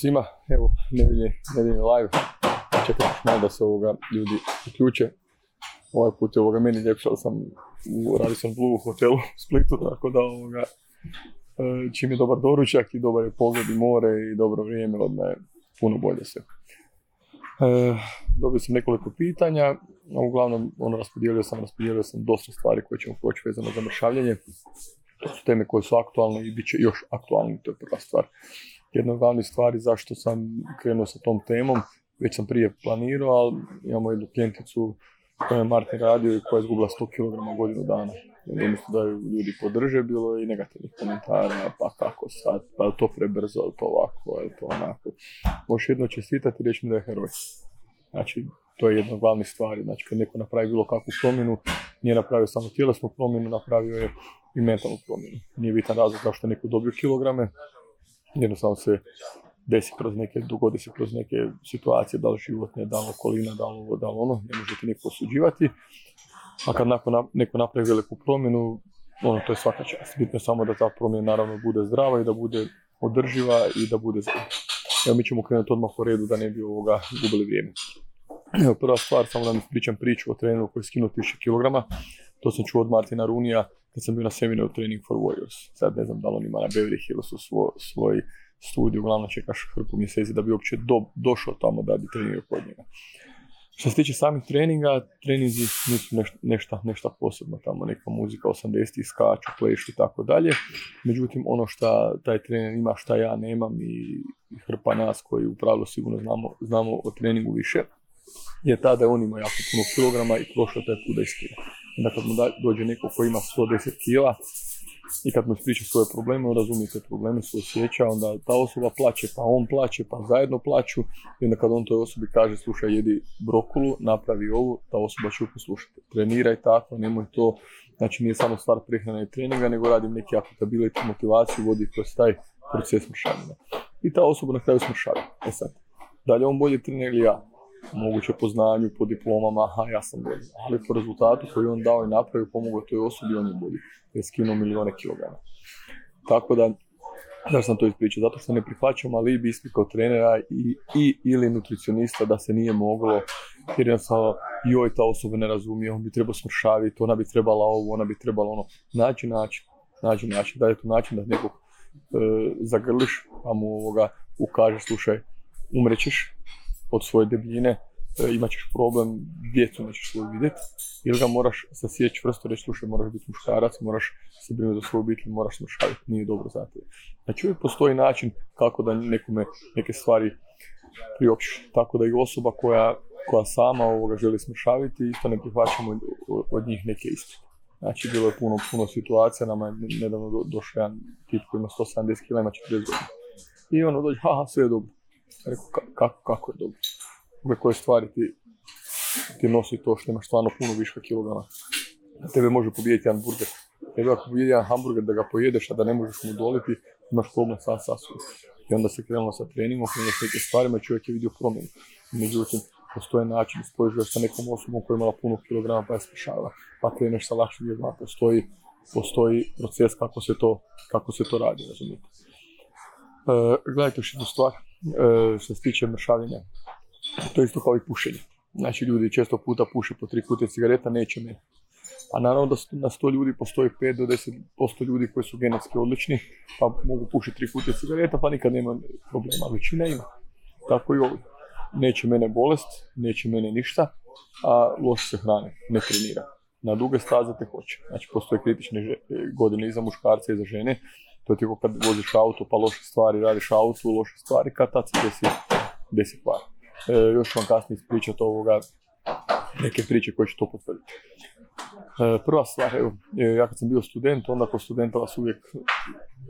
svima, evo, nedelje, nedelje live. Čekam još malo da se ovoga ljudi uključe. Ovaj put je ovoga meni ljepše, ali sam u Radisson Blue hotelu u Splitu, tako da ovoga, e, čim je dobar doručak i dobar je pogled i more i dobro vrijeme, odmah je puno bolje sve. E, dobio sam nekoliko pitanja, a uglavnom ono raspodijelio sam, raspodijelio sam dosta stvari koje ćemo proći vezano za mršavljanje. To su teme koje su aktualne i bit će još aktualni, to je prva stvar jedna od glavnih stvari zašto sam krenuo sa tom temom. Već sam prije planirao, ali imamo jednu klijenticu koja je Martin radio i koja je izgubila 100 kg godinu dana. Umjesto da ju ljudi podrže, bilo i negativnih komentara, pa kako sad, pa to prebrzo, to ovako, je to onako. Možeš jedno čestitati i reći mi da je heroj. Znači, to je jedna od glavnih stvari. Znači, kad neko napravi bilo kakvu promjenu, nije napravio samo tjelesnu promjenu, napravio je i mentalnu promjenu. Nije bitan razlog zašto je neko dobio kilograme, jednostavno se desi kroz neke, dogodi se kroz neke situacije, da li životne, da li okolina, da li da li ono, ne možete niko osuđivati. A kad neko napravi veliku promjenu, ono, to je svaka čast. Bitno je samo da ta promjena naravno bude zdrava i da bude održiva i da bude zdrava. Evo mi ćemo krenuti odmah po redu da ne bi ovoga gubili vrijeme. Evo prva stvar, samo da mi pričam priču o treneru koji je skinuo 1000 kg. To sam čuo od Martina Runija kad sam bio na seminaru Training for Warriors. Sad ne znam da li on ima na Beverly Hillsu svoj, svoj studij, uglavnom čekaš hrpu mjeseci da bi uopće do, došao tamo da bi trenirao kod njega. Što se tiče samih treninga, treninzi nisu nešto, nešto posebno tamo, neka muzika 80 skaču, plešu i tako dalje. Međutim, ono što taj trener ima, šta ja nemam i, hrpa nas koji u pravilu sigurno znamo, znamo o treningu više, je ta da on ima jako puno kilograma i prošao taj put da Onda kad mu dođe neko koji ima 110 kila i kad mu ispriča svoje probleme, on razumije te probleme, se osjeća, onda ta osoba plaće, pa on plaće, pa zajedno plaću i onda kad on toj osobi kaže slušaj jedi brokulu, napravi ovo, ta osoba će poslušati. Treniraj tako, nemoj to, znači nije samo stvar prehrane i treninga, nego radim neki akutability, motivaciju, vodi kroz taj proces smršavanja. I ta osoba na kraju smršava. E sad, dalje on bolje trenira ili ja? Moguće po znanju, po diplomama, aha, ja sam bolji. Ali po rezultatu koji on dao i napravio, pomogao toj osobi, on je bolji. Je skinuo milione kilograma. Tako da, da sam to ispričao? Zato što ne prihvaćam alibi isti kao trenera i, i ili nutricionista da se nije moglo, jer jednostavno joj ta osoba ne razumije, on bi trebao smršaviti, ona bi trebala ovo, ona bi trebala ono. Naći način, naći način, da je to način da nekog e, zagrliš, pa mu ovoga ukaže, slušaj, umrećeš, od svoje debljine, e, imat ćeš problem, djecu nećeš svoj vidjeti, ili ga moraš sasjeći vrsto reći, slušaj, moraš biti muškarac, moraš se brinuti za svoju obitelj, moraš smršaviti, nije dobro za tebe. Znači uvijek postoji način kako da nekome neke stvari priopćiš. Tako da i osoba koja, koja sama ovoga želi smršaviti, isto ne prihvaćamo od, njih neke istine. Znači, bilo je puno, puno situacija, nama je nedavno do, došao jedan tip koji ima 170 kg, ima 40 godina. I ono dođe, haha, sve je dobro. Rekao, kako, kako je dobro. Ove koje stvari ti, ti nosi to što imaš stvarno puno viška kilograma. Tebe može pobijediti jedan burger. Tebe ako pobijedi jedan hamburger da ga pojedeš, a da ne možeš mu doliti, imaš problem sa I onda se krenulo sa treningom, krenulo sa neke stvarima i čovjek je vidio promjenu. Međutim, postoje način, spojiš sa nekom osobom koja je imala puno kilograma pa je spašava, pa kreneš sa lakšim vježbama, postoji, postoji proces kako se to, kako se to radi, razumijete. Uh, gledajte još jednu stvar, E, što se tiče mršavljenja. To je isto kao i pušenje. Znači ljudi često puta puše po tri kutije cigareta, neće me. A naravno da na sto ljudi postoji 5 do 10% ljudi koji su genetski odlični, pa mogu pušiti tri kutije cigareta, pa nikad nema problema. Većina ima. Tako i ovdje. Neće mene bolest, neće mene ništa, a loše se hrane, ne trenira. Na duge staze te hoće. Znači postoje kritične godine i za muškarce i za žene to ti kad voziš auto pa loše stvari, radiš auto, loše stvari, kad tad se desi, desi kvar. E, još vam kasnije ispričati ovoga, neke priče koje će to potvrditi. E, prva stvar, evo, e, ja kad sam bio student, onda kao studenta vas uvijek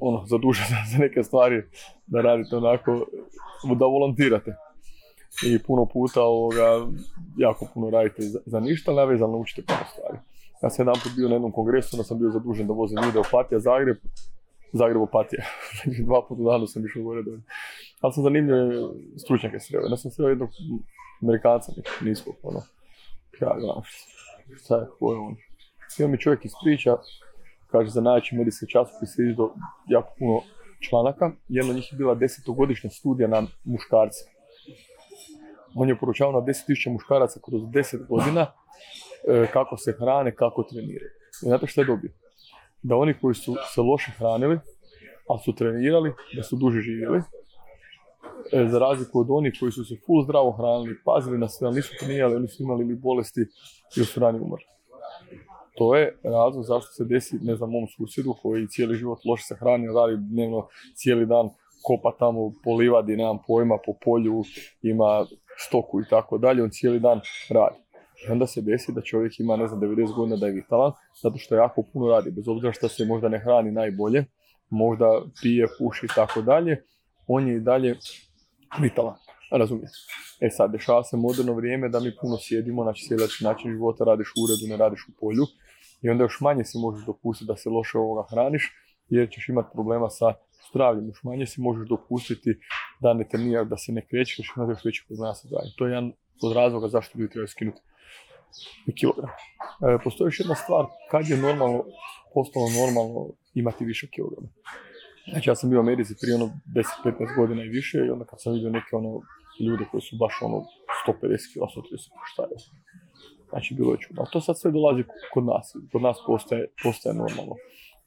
ono, zaduže za neke stvari da radite onako, da volontirate. I puno puta ovoga, jako puno radite za, za ništa, navezano učite puno stvari. Ja sam jedan put bio na jednom kongresu, onda sam bio zadužen da vozim video Opatija Zagreb, Zagreb opatija. Znači, dva puta dana sam išao gore dolje. Ali sam zanimljive stručnjake sreo. Ja sam sreo jednog Amerikanca niskog, ono. Ja gledam, šta je, ko je on. I on mi čovjek ispriča, kaže za najveći medijski časopis je izdao jako puno članaka. Jedna od njih je bila desetogodišnja studija na muškarce. On je poručavao na 10.000 muškaraca kroz 10 godina e, kako se hrane, kako treniraju. I znate što je dobio? Da oni koji su se loše hranili, ali su trenirali, da su duže živjeli, e, za razliku od onih koji su se full zdravo hranili, pazili na sve, ali nisu trenirali, oni su imali ili bolesti i su rani umrli. To je razlog zašto se desi, ne znam, mom susjedu koji cijeli život loše se hrani, radi dnevno cijeli dan kopa tamo po livadi, nemam pojma, po polju, ima stoku i tako dalje, on cijeli dan radi. I onda se desi da čovjek ima, ne znam, 90 godina da je vitalan, zato što jako puno radi, bez obzira što se možda ne hrani najbolje, možda pije, puši i tako dalje, on je i dalje vitalan. Razumijete? E sad, dešava se moderno vrijeme da mi puno sjedimo, znači sjelači način života, radiš u uredu, ne radiš u polju i onda još manje si možeš dopustiti da se loše ovoga hraniš jer ćeš imati problema sa zdravljem. Još manje si možeš dopustiti da ne treniraš, da se ne krećeš, imati još veći problema sa zdravljem. To je jedan od razloga zašto ljudi trebaju skinuti kilogram. E, postoji još jedna stvar, kad je normalno, postalo normalno imati više kilograma. Znači ja sam bio u Americi prije ono 10-15 godina i više i onda kad sam vidio neke ono ljude koji su baš ono 150 kg, 130 šta je. Znači bilo je čudno. To sad sve dolazi kod nas. Kod nas postaje, postaje normalno.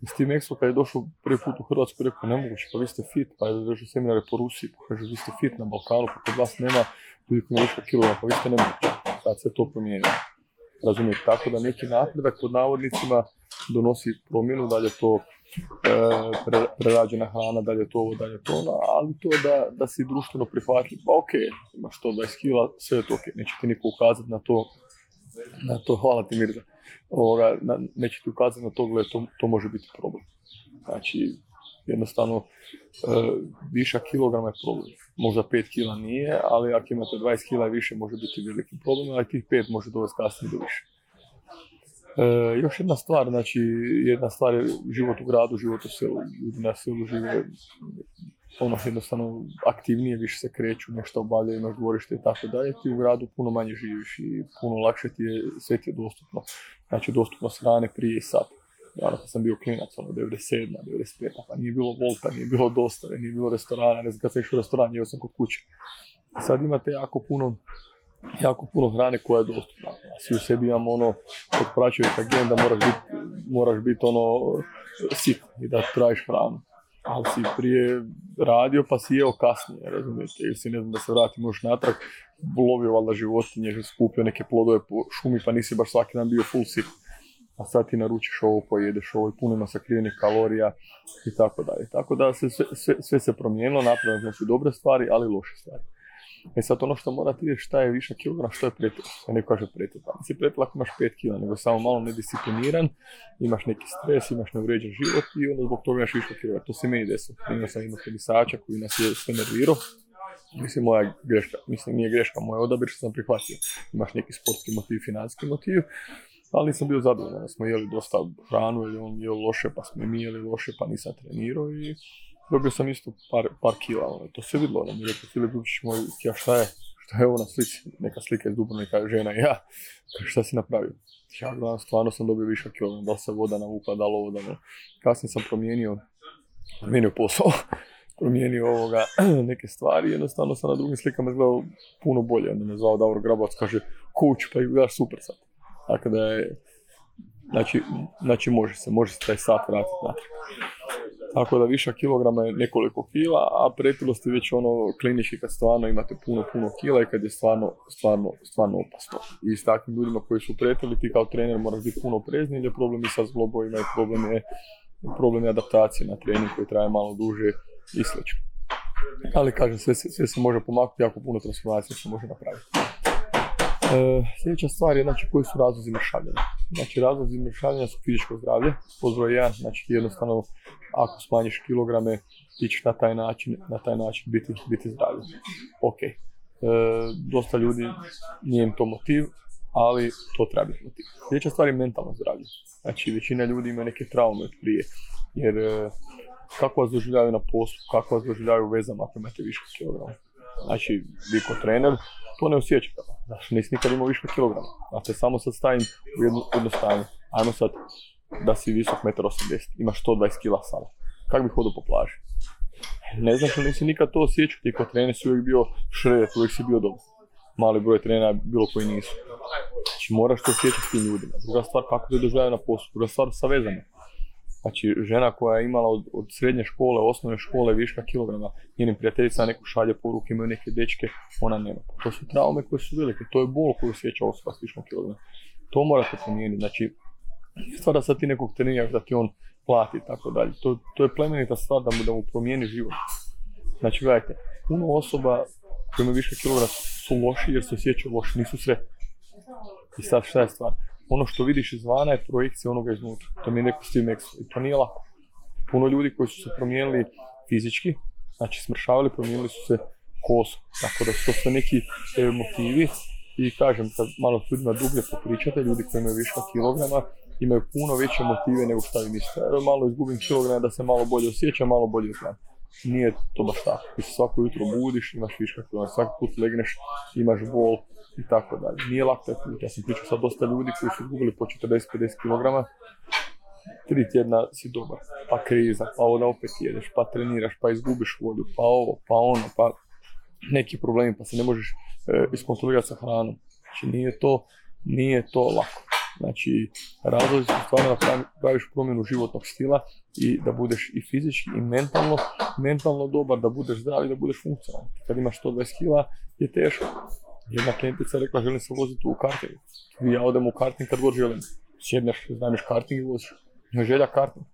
I Steve Maxwell kad je došao prvi put u Hrvatsku rekao nemoguće, pa vi ste fit, pa je držao seminare po Rusiji, pa kaže vi ste fit na Balkanu, pa kod vas nema ljudi koji ima kilograma, pa vi ste nemoguće. Sad se to promijenilo. Razumijete, tako da neki napredak pod navodnicima donosi promjenu, dalje to e, prerađena hrana, dalje to ovo, dalje to ono, ali to da, da si društveno prihvatljiv, pa ok, imaš to 20 kila, sve je to ok, neće ti niko ukazati na to, na to, hvala ti Mirza, ovoga, na, neće ti ukazati na to, gled, to, to može biti problem. Znači, jednostavno, e, viša kilograma je problem. Možda 5 kila nije, ali ako imate 20 kila i više može biti veliki problem, ali tih 5 može dovesti kasnije do više. E, još jedna stvar, znači jedna stvar je život u gradu, život u selu. Ljudi na selu žive ono jednostavno aktivnije, više se kreću, nešto obavljaju, imaš dvorište i tako dalje, ti u gradu puno manje živiš i puno lakše ti je, sve ti je dostupno. Znači dostupnost hrane prije i sad. Ja sam bio klinac, ono 97. 95. pa nije bilo volta, nije bilo dostave, nije bilo restorana, ne znam kad sam išao u restoran, jeo sam kod kuće. Sad imate jako puno jako puno hrane koja je dostupna. Svi u sebi imamo ono, od praćevika gen da moraš biti moraš bit ono sit i da tražiš hranu. Ali si prije radio pa si jeo kasnije, razumijete, ili si ne znam da se vratimo još natrag, lovio valjda životinje, skupio neke plodove po šumi pa nisi baš svaki dan bio full sit. A sad ti naručiš ovo, pojedeš ovo puno ima sakrivenih kalorija i tako dalje. Tako da se sve, sve, sve se promijenilo, napravljeno su dobre stvari, ali loše stvari. E sad ono što morate vidjeti šta je viša kilograma, što je pretila. Ja neko kaže pretila. Nisi pretila ako imaš 5 kg, nego samo malo nediscipliniran, imaš neki stres, imaš neuređen život i onda zbog toga imaš viša kilograma. To se meni desilo. Imao sam imao tenisača koji nas je sve nervirao. Mislim, moja greška, mislim, nije greška, moja odabir što sam prihvatio. Imaš neki sportski motiv, financijski motiv, ali nisam bio zadovoljan. Da smo jeli dosta hranu ili on jeo loše, pa smo mi jeli loše, pa nisam trenirao i dobio sam isto par, par kila, ono, to se vidlo, ono mi rekao Filip moj, ja šta je, šta je ovo na slici, neka slika iz Dubrovnika, žena i ja, kaže šta si napravio? Ja gledam, stvarno sam dobio više kila, da se voda navukla, da li ovo, da li Kasnije sam promijenio, promijenio posao, promijenio ovoga, neke stvari, jednostavno sam na drugim slikama izgledao puno bolje, onda me zvao Davor Grabac, kaže, kuć, pa gledaš super sad. Tako da je, znači, znači može se, može se taj sat vratiti natrag. Tako da viša kilograma je nekoliko kila, a pretilost je već ono klinički kad stvarno imate puno, puno kila i kad je stvarno, stvarno, stvarno opasno. I s takvim ljudima koji su pretili, ti kao trener moraš biti puno prezni jer je problem i sa zglobovima i problem je, problem je adaptacije na trening koji traje malo duže i sl. Ali kažem, sve, sve se može pomaknuti, jako puno transformacije se može napraviti. E, sljedeća stvar je znači, koji su razlozi mršavljenja. Znači razlozi mršavljenja su fizičko zdravlje, pozdrav jedan, znači jednostavno ako smanjiš kilograme ti ćeš na taj način, na taj biti, biti zdravlji. Ok. E, dosta ljudi nije im to motiv, ali to treba biti motiv. Sljedeća stvar je mentalno zdravlje. Znači većina ljudi ima neke traume od prije, jer e, kako vas doživljavaju na poslu, kako vas doživljavaju u vezama ako imate više kilograma. Znači, vi ko trener, to ne osjećate. Znači, nisi nikad imao više kilograma. Znači, samo sad stavim u jedno, jedno. Ajmo sad da si visok 1,80 m, imaš 120 kg sada. Kako bi hodao po plaži? Ne znači da nisi nikad to osjećao, ti kod trener si uvijek bio šred, uvijek si bio dobar. Mali broj trenera, bilo koji nisu. Znači moraš to osjećati s tim ljudima. Druga stvar, kako te doživljaju na poslu. Druga stvar, sa vezama. Znači, žena koja je imala od, od srednje škole, osnovne škole viška kilograma, njenim prijateljicama neku šalje poruke, imaju neke dečke, ona nema. To su traume koje su velike, to je bol koju osjeća osoba s viškom kilograma. To morate promijeniti. Znači, stvar da sad ti nekog treniraš da ti on plati i tako dalje. To, to je plemenita stvar da mu, da mu promijeni život. Znači, gledajte, puno osoba koje imaju više kilograma su loši jer se osjećaju loši, nisu sretni. I sad šta je stvar? Ono što vidiš izvana je projekcija onoga iznutra. To mi je neko Steve Maxwell i to nije lako. Puno ljudi koji su se promijenili fizički, znači smršavali, promijenili su se kosu. Tako da su to sve neki motivi i kažem, kad malo s ljudima dublje popričate, ljudi koji imaju viška kilograma, imaju puno veće motive nego što vi mislite. Malo izgubim kilograma da se malo bolje osjećam, malo bolje znam. Nije to baš tako. Ti se svako jutro budiš, imaš viška kilograma, svaki put legneš, imaš bol i tako dalje. Nije lako taj put. Ja sam pričao sa dosta ljudi koji su izgubili po 40-50 kg, tri tjedna si dobar, pa kriza, pa onda opet jedeš, pa treniraš, pa izgubiš volju, pa ovo, pa ono, pa neki problemi, pa se ne možeš e, iskontrolirati sa hranom. Znači nije to, nije to lako. Znači, razlog su stvarno da praviš promjenu životnog stila i da budeš i fizički i mentalno, mentalno dobar, da budeš zdrav i da budeš funkcionalan. Kad imaš 120 kila je teško. Jedna klijentica rekla želim se voziti u karting. I ja odem u karting kad god želim. Sjedneš, znamiš karting i voziš. Ima želja karting.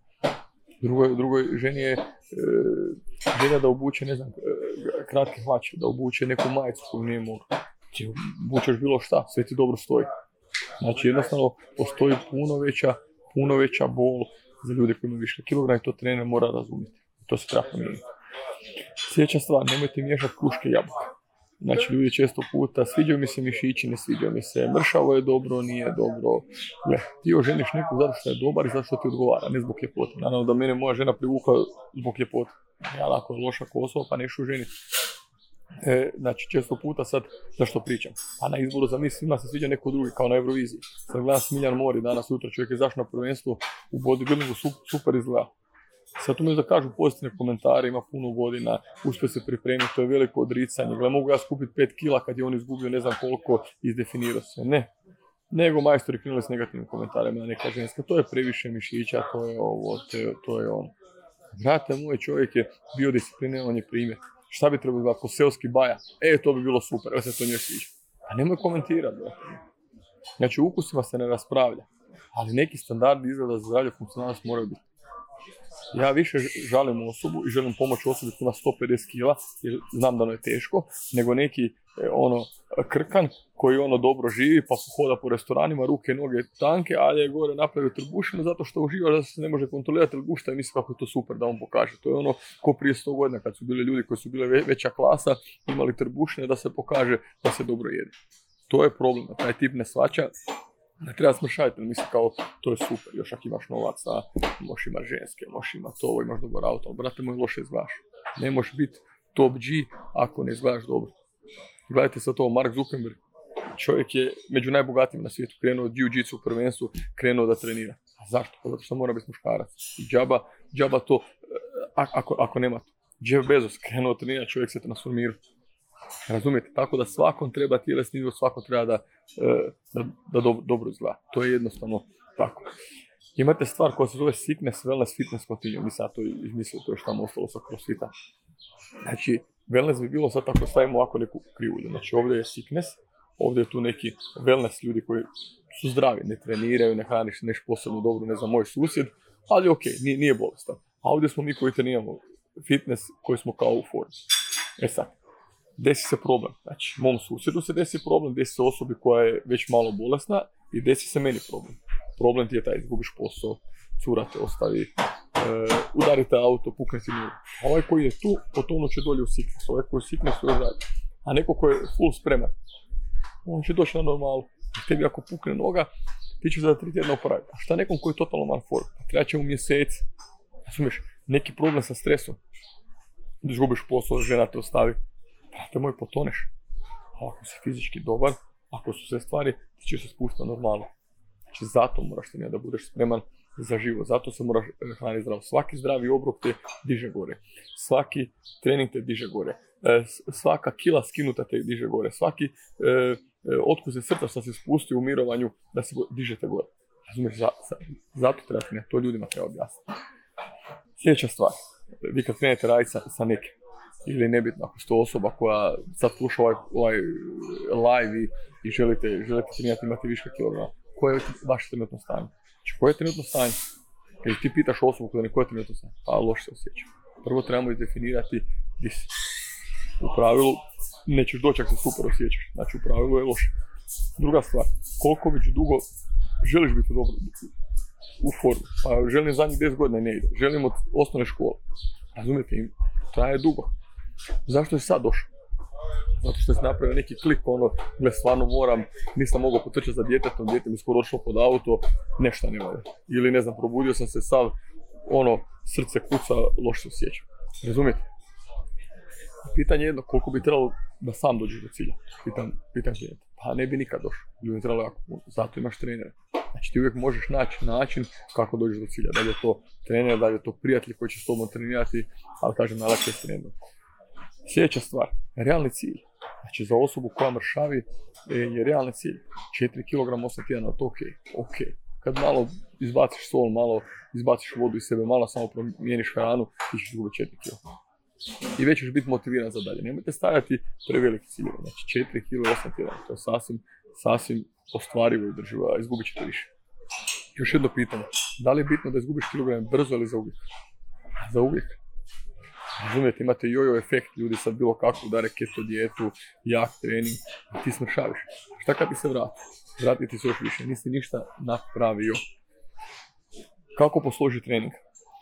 Drugoj, drugoj ženi je e, želja da obuče, ne znam, e, kratke hlače, da obuče neku majicu koju nije mogla. Ti obučeš bilo šta, sve ti dobro stoji. Znači jednostavno postoji puno veća, puno veća bol za ljude koji imaju više kilograma i to trener mora razumjeti. To se treba promijeniti. Sljedeća stvar, nemojte miješati kruške i jabuke. Znači ljudi često puta, sviđaju mi se mišići, ne sviđaju mi se, mršavo je dobro, nije dobro. Gle, ti oženiš neku zato što je dobar i zato što ti odgovara, ne zbog ljepote. Naravno da mene moja žena privukla zbog ljepote. Ja lako loša kosova pa nešu ženiti. E, znači, često puta sad, zašto pričam? Pa na izboru za mis svima se sviđa neko drugi, kao na Euroviziji. Sad gledam Smiljan Mori danas jutro, čovjek je zašao na prvenstvo u bodybuildingu, super izgleda. Sad tu mi da kažu pozitivne komentare, ima puno godina, uspije se pripremiti, to je veliko odricanje. Gle, mogu ja skupiti 5 kila kad je on izgubio ne znam koliko, izdefinirao se. Ne. Nego majstori krenuli s negativnim komentarima na neka ženska, to je previše mišića, to je ovo, to je, to ono. Brate, moj čovjek je bio discipliniran, je primjer. Šta bi trebalo gledati? Koselski baja. E, to bi bilo super, ja se to njoj sviđa. A nemoj komentirati, brate. Znači, ukusima se ne raspravlja. Ali neki standardi izgleda za zdravlje funkcionalnost moraju biti. Ja više žalim osobu i želim pomoći osobi koja ima 150 kila, jer znam da ono je teško, nego neki e, ono krkan koji ono dobro živi pa hoda po restoranima, ruke, noge tanke, ali je gore napravio trbušinu zato što uživa da se ne može kontrolirati ili gušta i misli kako je to super da on pokaže. To je ono ko prije 100 godina kad su bili ljudi koji su bile veća klasa, imali trbušine da se pokaže da se dobro jede. To je problem, taj tip ne svača ne treba smršaviti, misli kao, to je super, još ako imaš novaca, možeš imat ženske, možeš imat ovo, imaš dobar auto, ali brate moj, loše izgledaš. Ne možeš biti top G ako ne izgledaš dobro. Gledajte sad to, Mark Zuckerberg, čovjek je među najbogatijim na svijetu, krenuo od jiu-jitsu u prvenstvu, krenuo da trenira. A zašto? Pa zato što mora biti muškarac. Džaba, džaba to, eh, ako, ako nema to. Jeff Bezos krenuo trenira, čovjek se transformirao. Razumijete? Tako da svakom treba tjelesni izgled, svakom treba da, e, da, da dobro izgleda. To je jednostavno tako. Imate stvar koja se zove sickness, wellness, fitness continuum. Mi sad to izmislili, to je što ostalo sa crossfita. Znači, wellness bi bilo sad ako stavimo ovako neku krivulju. Znači, ovdje je sickness, ovdje je tu neki wellness ljudi koji su zdravi, ne treniraju, ne hraniš nešto posebno dobro, ne znam, moj susjed, ali ok, nije, nije bolestan. A ovdje smo mi koji treniramo fitness, koji smo kao u formi. E sad, desi se problem. Znači, mom susjedu se desi problem, desi se osobi koja je već malo bolesna i desi se meni problem. Problem ti je taj, izgubiš posao, cura te ostavi, e, udarite auto, pukne ti nulu. A ovaj koji je tu, potonut će dolje u sickness. Ovaj koji je sickness, je A neko koji je full spreman, on će doći na normalu. Tebi ako pukne noga, ti će za tri tjedna oporaviti. A šta nekom koji je totalno man for? Treba će mu mjesec. Razumiješ, neki problem sa stresom. Izgubiš posao, žena te ostavi brate moj, potoneš. Ako si fizički dobar, ako su sve stvari, ti ćeš se spustiti normalno. Znači zato moraš da budeš spreman za život. Zato se moraš hraniti zdravo. Svaki zdravi obrok te diže gore. Svaki trening te diže gore. E, svaka kila skinuta te diže gore. Svaki e, e, otkuze srca što se spusti u mirovanju da se dižete gore. Razumiješ, zato treba to ljudima treba objasniti. Sljedeća stvar, vi kad krenete raditi sa, sa nekim, ili nebitno ako ste osoba koja sad sluša ovaj, ovaj live i, i želite, želite trenirati, imate viška kilograma, koje je vaše trenutno stanje? Znači, koje je trenutno stanje? Kad ti pitaš osobu koja ne koje je trenutno stanje, pa loše se osjeća. Prvo trebamo izdefinirati gdje si. U pravilu nećeš doći ako se super osjećaš, znači u pravilu je loše. Druga stvar, koliko već dugo želiš biti dobro u formu. Pa želim zadnjih 10 godina ne ide. Želim od osnovne škole. Razumijete, im traje dugo. Zašto je sad došao? Zato što se napravio neki klik, ono, gle, stvarno moram, nisam mogao potrčati za djetetom, dijete mi skoro došlo pod auto, nešto ne valja. Ili ne znam, probudio sam se sav, ono, srce kuca, loše se osjećam. Razumijete? Pitanje je jedno, koliko bi trebalo da sam dođeš do cilja? Pitam klijenta. Pa ne bi nikad došao. Ljudi trebalo jako puno. Zato imaš trenere. Znači ti uvijek možeš naći način kako dođeš do cilja. Da li je to trener, da li je to prijatelj koji će s tobom trenirati, ali kažem najlakše je trener. Sljedeća stvar, realni cilj. Znači za osobu koja mršavi e, je realni cilj. 4 kg 8 tjedana, to ok. ok. Kad malo izbaciš sol, malo izbaciš vodu iz sebe, malo samo promijeniš hranu, ti ćeš izgubiti 4 kg. I već ćeš biti motiviran za dalje. Nemojte stavljati preveliki ciljeve. Znači 4 kg 8 tjedana, to je sasvim, sasvim ostvarivo i drživo, a izgubit ćete više. Još jedno pitanje. Da li je bitno da izgubiš kilogram brzo ili za uvijek? Za uvijek. Razumijete, imate jojo efekt, ljudi sad bilo kako udare keto dijetu, jak trening, ti smršaviš. Šta kad ti se vrati? Vrati ti se još više, nisi ništa napravio. Kako posloži trening?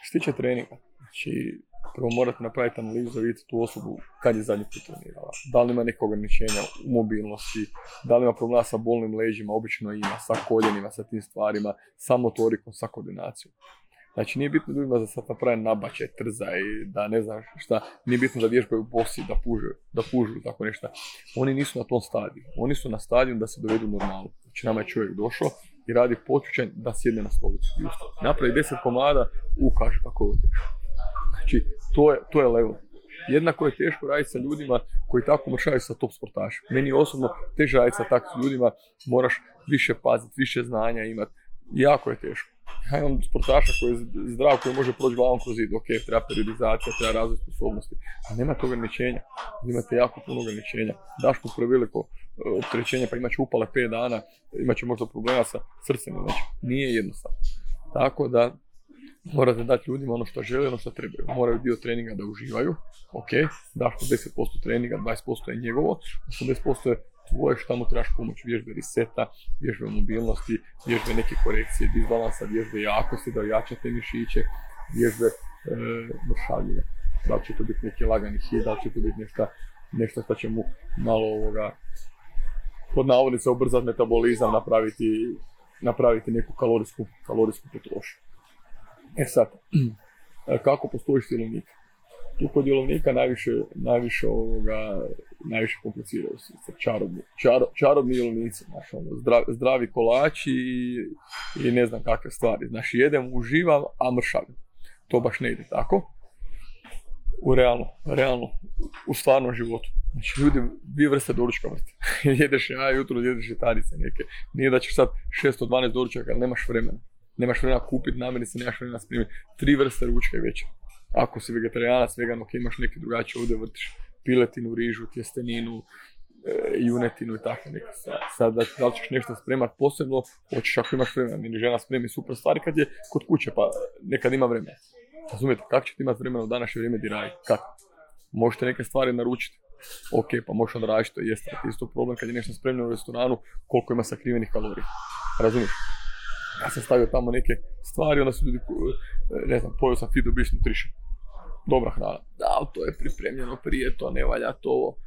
Što tiče treninga, znači prvo morate napraviti analizu, vidjeti tu osobu kad je zadnji put trenirala. Da li ima nekog ograničenja u mobilnosti, da li ima problema sa bolnim leđima, obično ima, sa koljenima, sa tim stvarima, sa motorikom, sa koordinacijom. Znači nije bitno ljudima da sad naprave nabače, trza i da ne znam šta, nije bitno da vježbaju bosi, da pužu, da pužu tako nešto. Oni nisu na tom stadiju. Oni su na stadiju da se dovedu normalno. Znači nama je čovjek došao i radi počućen da sjedne na stolicu. Napravi deset komada, ukaže kako je. Znači to je, to je level. Jednako je teško raditi sa ljudima koji tako mršaju sa top sportašima. Meni je osobno teže raditi sa takvim ljudima, moraš više paziti, više znanja imati. Jako je teško ja imam sportaša koji je zdrav, koji može proći glavom kroz zid, ok, treba periodizacija, treba razvoj sposobnosti, a nema to ograničenja, imate jako puno ograničenja, daš mu preveliko e, opterećenje, pa imat će upale 5 dana, imat će možda problema sa srcem, znači nije jednostavno. Tako da morate dati ljudima ono što žele, ono što trebaju. Moraju dio treninga da uživaju, ok, daš mu 10% treninga, 20% je njegovo, 80% je tvoje šta mu trebaš pomoć, vježbe reseta, vježbe mobilnosti, vježbe neke korekcije, disbalansa, vježbe jakosti, da ojačate mišiće, vježbe e, Da li će to biti neki lagani hit, da li će to biti nešto, nešto što će mu malo ovoga, pod navodnice ubrzati metabolizam, napraviti, napraviti neku kalorijsku, kalorijsku potrošnju. E sad, kako postoji silovnik? Tu kod jelovnika najviše, najviše, ovoga, najviše kompliciraju se čarobni, čaro, čarobni jelovnici, znaš, ono, zdravi kolači i, i, ne znam kakve stvari. Znači, jedem, uživam, a mršavim. To baš ne ide tako. U realno, realno, u stvarnom životu. Znači, ljudi, dvije vrste doručka vrste. jedeš ja jutro, jedeš žitarice neke. Nije da ćeš sad 612 doručaka, ali nemaš vremena. Nemaš vremena kupiti namirnice, nemaš vremena spremiti. Tri vrste ručka i večer. Ako si vegetarijanac, vegan, ok, imaš neke drugačije, ovdje vrtiš piletinu, rižu, tjesteninu, e, junetinu i tako neke. Sad da, da li ćeš nešto spremat posebno, hoćeš ako imaš vremena, ili žena spremi super stvari kad je kod kuće, pa nekad ima vremena. Razumijete, kako ćete imati vremena u današnje vrijeme di raditi? Kako? Možete neke stvari naručiti. Ok, pa možeš onda raditi to jeste. To je isto problem kad je nešto spremno u restoranu, koliko ima sakrivenih kalorija. Razumiješ? Ja sam stavio tamo neke stvari, onda su ljudi, ne znam, pojio sam Fido Beast Nutrition. Dobra hrana. Da, to je pripremljeno prije, to ne valja, to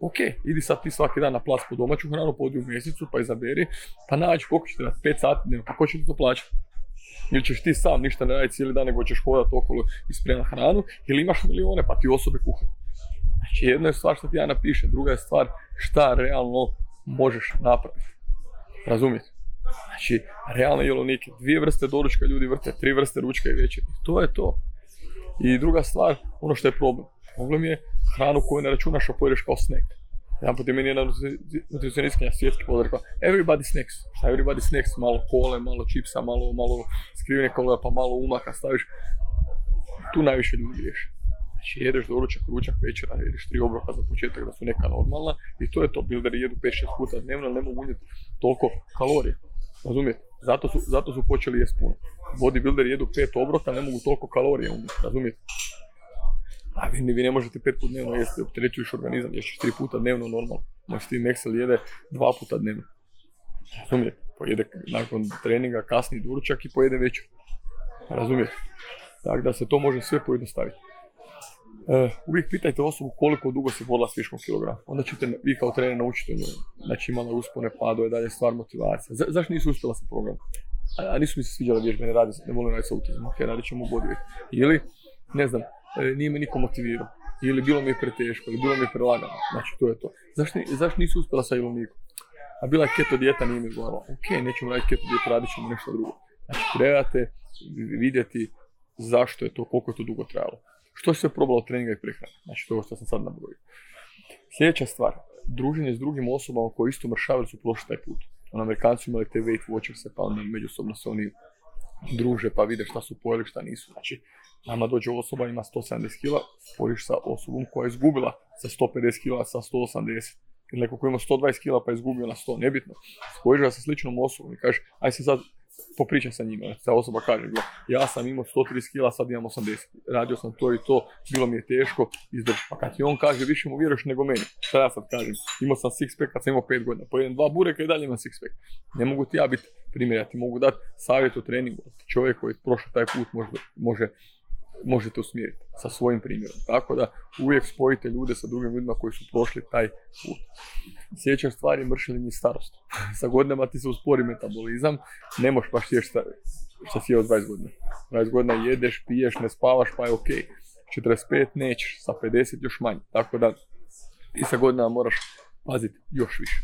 Ok, idi sad ti svaki dan na plac po domaću hranu, podi u mjesecu, pa izaberi, pa nađi koliko će trebati, 5 sati dnevno, pa ko će ti to plaćati? Ili ćeš ti sam ništa ne raditi cijeli dan, nego ćeš hodati okolo i spremati hranu, ili imaš milione, pa ti osobe kuhaju. Znači, jedna je stvar što ti ja napišem, druga je stvar šta realno možeš napraviti. Razumijete? Znači, realne jelovnike, dvije vrste doručka ljudi vrte, tri vrste ručka i večer. To je to. I druga stvar, ono što je problem. Problem je hranu koju ne računaš, a pojedeš kao snack. Jedan put je meni jedna nutricionistkinja svjetski podrekla, everybody snacks. Šta everybody snacks? Malo kole, malo čipsa, malo, malo skrivene kalorija, pa malo umaka staviš. Tu najviše ljudi griješe. Znači jedeš doručak, ručak, večera, jedeš tri obroka za početak da su neka normalna i to je to. Builderi jedu 5-6 puta dnevno, ne mogu unijeti toliko kalorija. Razumijete? Zato su, zato su počeli jesti puno. Bodybuilderi jedu pet obroka, ne mogu toliko kalorija unijeti. Razumijete? A vi, vi ne možete pet puta dnevno jesti, opterećuješ organizam, ješćeš tri puta dnevno normalno. Znači ti Nexel jede dva puta dnevno. Razumijete? Pojede nakon treninga kasni duručak i pojede večer. Razumijete? Tako da se to može sve pojednostaviti. Uh, uvijek pitajte osobu koliko dugo se borila s viškom kilograma. Onda ćete vi kao trener naučiti o njoj. Znači imala uspone, padove, dalje stvar motivacija. Za, zašto nisu uspjela sa programom? A, a, nisu mi se sviđale vježbe, ne radi, ne volim raditi sa autizmom, ok, radit ćemo bodovit. Ili, ne znam, e, nije me niko motivirao. Ili bilo mi je preteško, ili bilo mi je prelagano. Znači to je to. Zašto, zašto nisu uspjela sa jelovnikom? A bila je keto dijeta, nije mi govorila. Ok, nećemo raditi keto dijetu, radit ćemo nešto drugo. Znači trebate vidjeti zašto je to, koliko je to dugo trajalo. Što sve probalo treninga i prehrane? Znači to što sam sad nabrojio. Sljedeća stvar, druženje s drugim osobama koji isto mršavili su prošli taj put. Ono, Amerikanci imali te Weight Watchers, pa onda međusobno se oni druže pa vide šta su pojeli, šta nisu. Znači, nama dođe osoba ima 170 kila, sporiš sa osobom koja je izgubila sa 150 kila sa 180. Ili neko koji ima 120 kila pa je izgubio na 100, nebitno. Sporiš ga sa sličnom osobom i kažeš, aj se sad popričam sa njima. Ta osoba kaže, ja sam imao 130 kila, sad imam 80. Radio sam to i to, bilo mi je teško izdrži. Pa kad ti on kaže, više mu vjeruješ nego meni. Šta ja sad kažem? Imao sam six pack kad sam imao 5 godina. Pojedem dva bureka i dalje imam six pack. Ne mogu ti ja biti primjer, ja ti mogu dati savjet o treningu. Čovjek koji je prošao taj put može, može možete usmjeriti sa svojim primjerom. Tako da uvijek spojite ljude sa drugim ljudima koji su prošli taj put. Sljedeća stvar je mršenje i starost. sa godinama ti se uspori metabolizam, ne možeš baš sjeti šta si od 20 godina. 20 godina jedeš, piješ, ne spavaš, pa je ok. 45 nećeš, sa 50 još manje. Tako da ti sa godinama moraš paziti još više.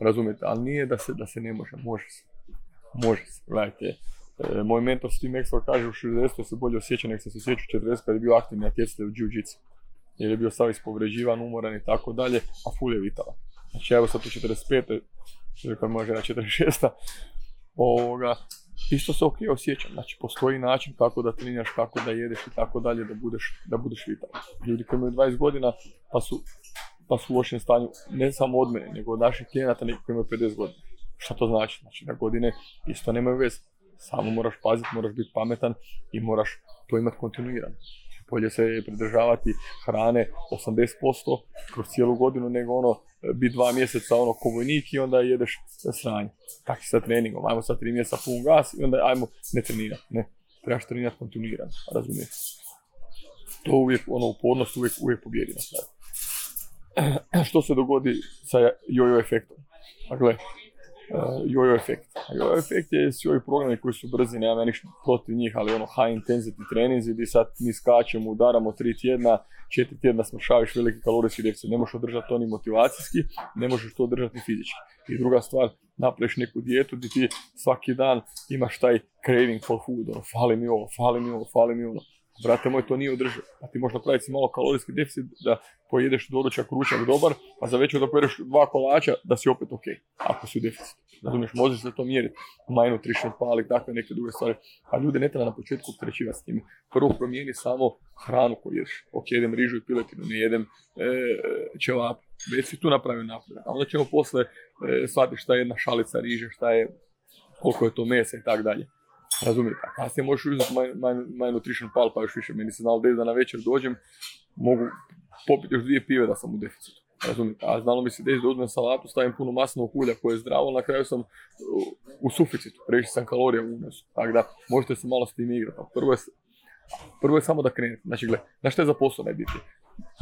Razumijete? Ali nije da se, da se ne može, može se. Može se, gledajte E, moj mentor Steve Maxwell kaže u 60. se bolje osjeća nego se se osjeća u 40 kad je bio aktivni natjecatelj u jiu-jitsu. Jer je bio sav ispovređivan, umoran i tako dalje, a full je vitala. Znači evo sad u 45. kad može na 46. Ovoga, isto se ok osjećam. Znači postoji način kako da treniraš, kako da jedeš i tako dalje da budeš, da budeš vitalan. Ljudi koji imaju 20 godina pa su, pa su u lošem stanju, ne samo od mene, nego od naših klijenata neki koji imaju 50 godina. Šta to znači? Znači da godine isto nemaju veze samo moraš paziti, moraš biti pametan i moraš to imati kontinuirano. Bolje se pridržavati hrane 80% kroz cijelu godinu nego ono biti dva mjeseca ono ko vojnik i onda jedeš sranje. Tako sa treningom, ajmo sad tri mjeseca pun gas i onda ajmo ne trenirati. Ne, trebaš trenirati kontinuirano, razumiješ? To uvijek, ono, upornost uvijek, uvijek pobjedi na Što se dogodi sa jojo efektom? Dakle, jojo efekt. Jojo efekt je svi ovi programi koji su brzi, nema ništa protiv njih, ali ono high intensity treninzi gdje sad mi skačemo, udaramo tri tjedna, četiri tjedna smršavaš veliki kalorijski deficit, ne možeš održati to ni motivacijski, ne možeš to održati ni fizički. I druga stvar, napraviš neku dijetu gdje ti svaki dan imaš taj craving for food, ono, fali mi ovo, fali mi ovo, fali mi ono. Brate moj, to nije održivo. Pa ti možeš napraviti malo kalorijski deficit da pojedeš doručak, ručak dobar, a za večer da pojedeš dva kolača da si opet ok, ako si u deficitu. Razumiješ, možeš se to mjeriti. Maj nutrition, pali, takve neke druge stvari. A ljude ne treba na početku trećivati s time. Prvo promijeni samo hranu koju jedeš. Ok, jedem rižu i piletinu, ne jedem e, ćevap. Već si tu napravio napredak. A onda ćemo posle e, shvatiti šta je jedna šalica riže, šta je koliko je to mesa i tako dalje. Razumijete? A kasnije možeš uzeti my, my, my nutrition pal pa još više. Meni se znalo da na večer dođem, mogu popiti još dvije pive da sam u deficitu. Razumijete? A znalo mi se desi da uzmem salatu, stavim puno masnog ulja koje je zdravo, na kraju sam u suficitu, previše sam kalorija u unosu. Tako da možete se malo s tim igrati. Prvo je, prvo je samo da krenete. Znači, gle, na što je za posao najbitnije?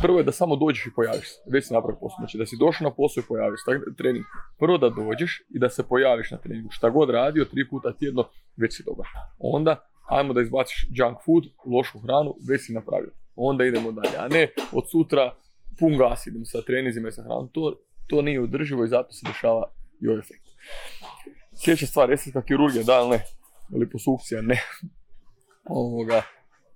Prvo je da samo dođeš i pojaviš se. Već si napravio posao. Znači da si došao na posao i pojaviš se. Trening. Prvo da dođeš i da se pojaviš na treningu. Šta god radio, tri puta tjedno, već si dobar. Onda, ajmo da izbaciš junk food, lošu hranu, već si napravio. Onda idemo dalje. A ne od sutra pun gas idem sa trenizima i sa hranom. To, to nije održivo i zato se dešava i ovaj efekt. sljedeća stvar, estetska kirurgija, da ili ne? Liposukcija, ne. Ovoga,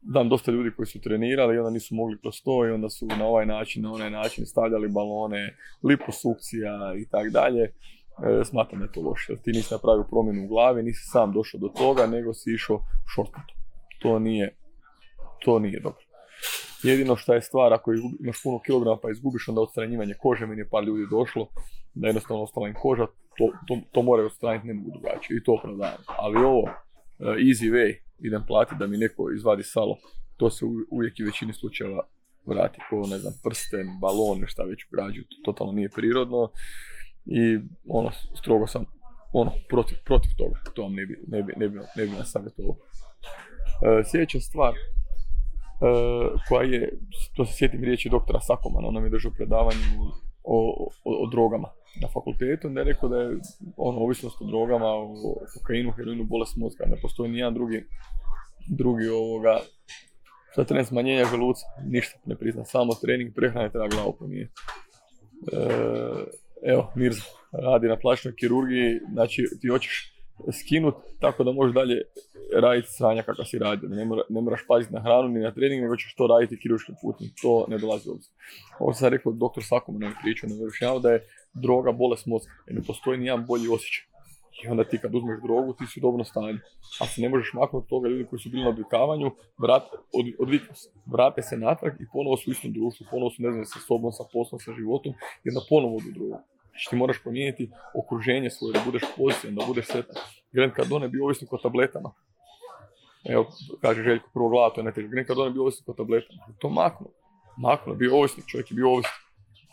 znam dosta ljudi koji su trenirali i onda nisu mogli kroz to i onda su na ovaj način, na onaj način stavljali balone, liposukcija i tak dalje. E, smatram da je to loše. Ti nisi napravio promjenu u glavi, nisi sam došao do toga, nego si išao shortcut. To nije, to nije dobro. Jedino što je stvar, ako imaš puno kilograma pa izgubiš onda odstranjivanje kože, meni je par ljudi došlo, da jednostavno ostala im koža, to, to, to moraju odstraniti, ne mogu drugačije i to opravdavam. Ali ovo, easy way, idem platiti da mi neko izvadi salo, to se uvijek i većini slučajeva vrati ko, ne znam, prsten, balon, šta već ugrađuju, to totalno nije prirodno. I ono, strogo sam ono, protiv, protiv toga, to vam ne bi, ne bi, ne bi, ne bi nasavjetovao. Uh, sljedeća stvar, uh, koja je, to se sjetim riječi doktora Sakomana, on nam je držao predavanje o, o, o, drogama na fakultetu, onda je rekao da je ono, ovisnost o drogama, o kokainu, heroinu, bolest mozga, ne postoji nijedan drugi, drugi ovoga, za tren smanjenja želuca, ništa ne prizna, samo trening, prehrane treba glavu promijeniti. E, evo, Mirza radi na plašnoj kirurgiji, znači ti hoćeš skinut tako da možeš dalje raditi sranja kakva si radio. Ne, mora, ne moraš paziti na hranu ni na trening, nego ćeš to raditi kirurškim putem. To ne dolazi u obzir. Ovo sam rekao, doktor Sakom nam pričao, ne da je droga bolest mozga. Jer ne postoji nijedan bolji osjećaj. I onda ti kad uzmeš drogu, ti si u dobrom stanju. A se ne možeš maknuti od toga ljudi koji su bili na odvikavanju, vrat, od, se. Vrate se natrag i ponovo su u istom društvu, ponovo su ne znam sa sobom, sa poslom, sa životom i onda ponovo odu drogu. Znači ti moraš promijeniti okruženje svoje, da budeš pozitivan, da budeš sretan. Grant Cardone je bio ovisnik o tabletama. Evo, kaže Željko, prvo glava, to je neteže. Grant Cardone je bio ovisnik o tabletama. To maknuo. Maknuo, bio ovisnik, čovjek je bio ovisnik.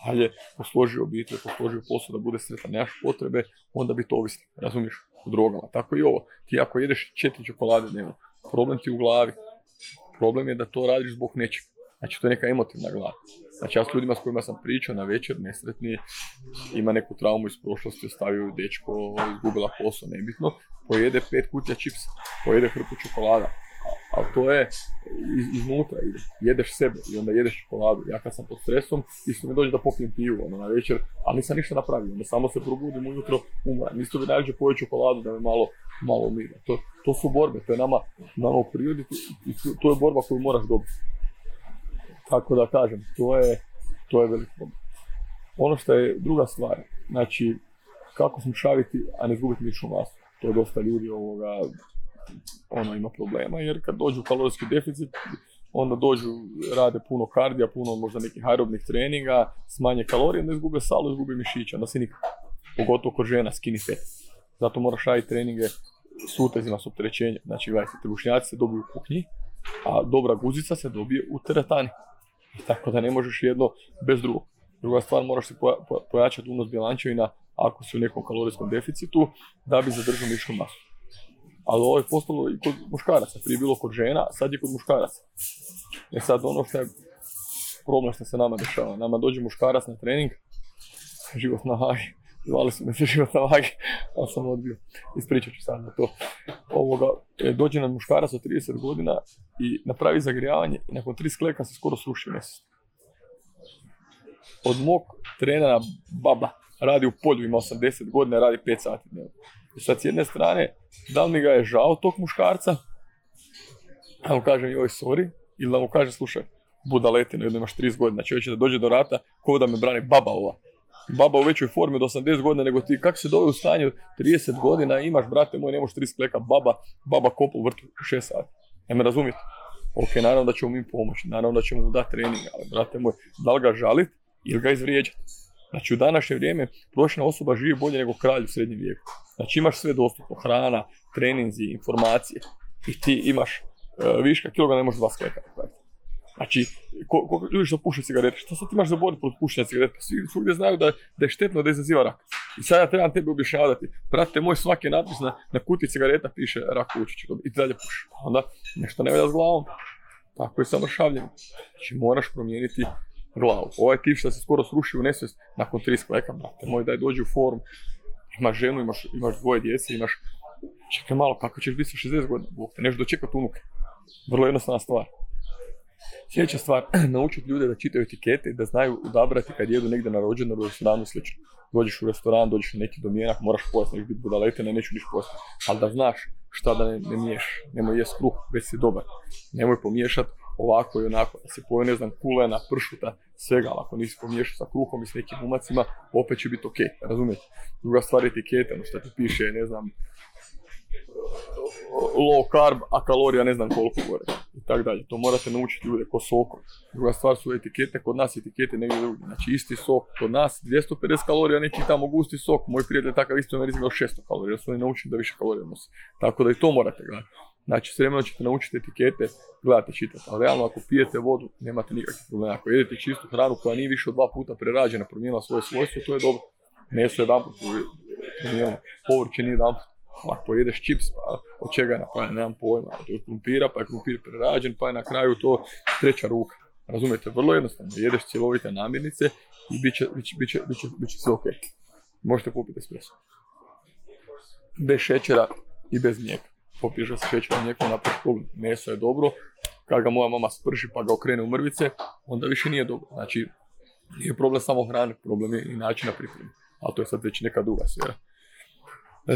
Ali je posložio obitelj, posložio posao da bude sretan, nemaš potrebe, onda bi to ovisnik, razumiješ, u drogama. Tako i ovo. Ti ako jedeš četiri čokolade dnevno, problem ti u glavi. Problem je da to radiš zbog nečega. Znači to je neka emotivna glava. Znači ja s ljudima s kojima sam pričao na večer, nesretni, ima neku traumu iz prošlosti, ostavio dečko, izgubila posao, nebitno, pojede pet kutija čipsa, pojede hrpu čokolada. Ali to je iznutra, jedeš sebe i onda jedeš čokoladu. Ja kad sam pod stresom, isto mi dođe da popijem pivu ono, na večer, ali nisam ništa napravio. Onda samo se probudim ujutro, umrem. Isto bi najđe pojeti čokoladu da me malo, malo umire. To, to su borbe, to je nama, nama u prirodi i to je borba koju moraš dobiti. Tako da kažem, to je, to je veliko problem. Ono što je druga stvar, znači kako šaviti, a ne izgubiti ličnu masu. To je dosta ljudi ovoga, ono ima problema, jer kad dođu u kalorijski deficit, onda dođu, rade puno kardija, puno možda nekih aerobnih treninga, smanje kalorije, onda izgube salo, izgube mišića, onda se nikako. Pogotovo kod žena, skinny fat. Zato moraš raditi treninge s utezima, s opterećenjem. Znači, gledajte, trebušnjaci se dobiju u kuhnji, a dobra guzica se dobije u teretani. Tako da ne možeš jedno bez drugog. Druga stvar, moraš se pojačati unos bjelančevina ako si u nekom kalorijskom deficitu da bi zadržao mišnu masu. Ali ovo je postalo i kod muškaraca. Prije bilo kod žena, sad je kod muškaraca. E sad ono što je problem što se nama dešava. Nama dođe muškarac na trening, život na hagi, zvali su me se život na vagi, ali sam odbio. Ispričat ću sad na to. Ovoga, e, dođe nam muškarac od 30 godina i napravi zagrijavanje i nakon tri skleka se skoro sruši mjesec. Od mog trenera baba radi u polju, ima 80 godina, radi 5 sati dnevno. I sad s jedne strane, da li mi ga je žao tog muškarca, a mu kažem joj sorry, ili da mu kaže slušaj, budaletino, jedno imaš 30 godina, čovječe da dođe do rata, ko da me brani baba ova baba u većoj formi od 80 godina nego ti, kako se dove u stanju 30 godina, imaš, brate moj, ne možeš 30 kleka, baba, baba kopu vrtu 6 sati. Ne me razumijete? Ok, naravno da ćemo mi pomoći, naravno da ćemo mu dati trening, ali brate moj, da li ga žalit ili ga izvrijeđati? Znači u današnje vrijeme prosječna osoba živi bolje nego kralj u srednjem vijeku. Znači imaš sve dostupno, hrana, treninzi, informacije i ti imaš uh, viška kiloga, ne možeš dva skleka Znači, ko, ko, ljudi što puše cigarete, što sad imaš za boriti protiv pušenja cigareta? Svi svugdje znaju da, da je štetno da izaziva rak. I sad ja trebam tebi objašnjavati, pratite moj svaki natpis na, na kuti cigareta piše rak učić i dalje puši. Pa onda nešto ne velja s glavom. Tako je sa mršavljenjem. Znači moraš promijeniti glavu. Ovaj tip što se skoro sruši u nesvijest nakon tri skleka, brate moj, daj dođi u formu. Imaš ženu, imaš, imaš dvoje djece, imaš... Čekaj malo, kako ćeš biti sa 60 godina? Bog te, nešto dočekati unuke. Vrlo jednostavna stvar. Sljedeća stvar, naučiti ljude da čitaju etikete da znaju odabrati kad jedu negdje na rođendan, restoranu slično. dođeš u restoran, dođeš na neki domjenak, moraš pojesti, nećeš biti budalete, ne neću niš pojesti. Ali da znaš šta da ne, ne miješ. Nemoj jest kruh, već si dobar. Nemoj pomiješati ovako i onako, da se poje, ne znam, kulena, pršuta, svega, ali ako nisi pomiješao sa kruhom i s nekim umacima, opet će biti ok, razumijete? Druga stvar je etikete, ono što ti piše, ne znam, low carb, a kalorija ne znam koliko gore. I tako dalje. To morate naučiti ljude ko soko. Druga stvar su etikete, kod nas etikete negdje drugdje. Znači isti sok kod nas 250 kalorija, neki tamo gusti sok. Moj prijatelj takav isto Americi imao 600 kalorija, jer su oni naučili da više kalorija nosi. Tako da i to morate gledati. Znači, s vremenom ćete naučiti etikete, gledate, čitate. Ali realno, ako pijete vodu, nemate nikakvih problema. Ako jedete čistu hranu koja nije više od dva puta prerađena, promijenila svoje svojstvo, to je dobro. Meso je jedan put povrće nije jedan ako pojedeš čips, pa od čega je napravljen, nemam pojma, od krumpira, pa je krumpir prerađen, pa je na kraju to treća ruka. Razumijete, vrlo jednostavno, jedeš cjelovite namirnice i bit će, bit sve ok. Možete popiti espresso. Bez šećera i bez mlijeka. Popiješ ga sa šećerom mlijekom napraviš problem. Meso je dobro, kad ga moja mama sprži pa ga okrene u mrvice, onda više nije dobro. Znači, nije problem samo hrane, problem je i načina pripreme. Ali to je sad već neka druga sfera.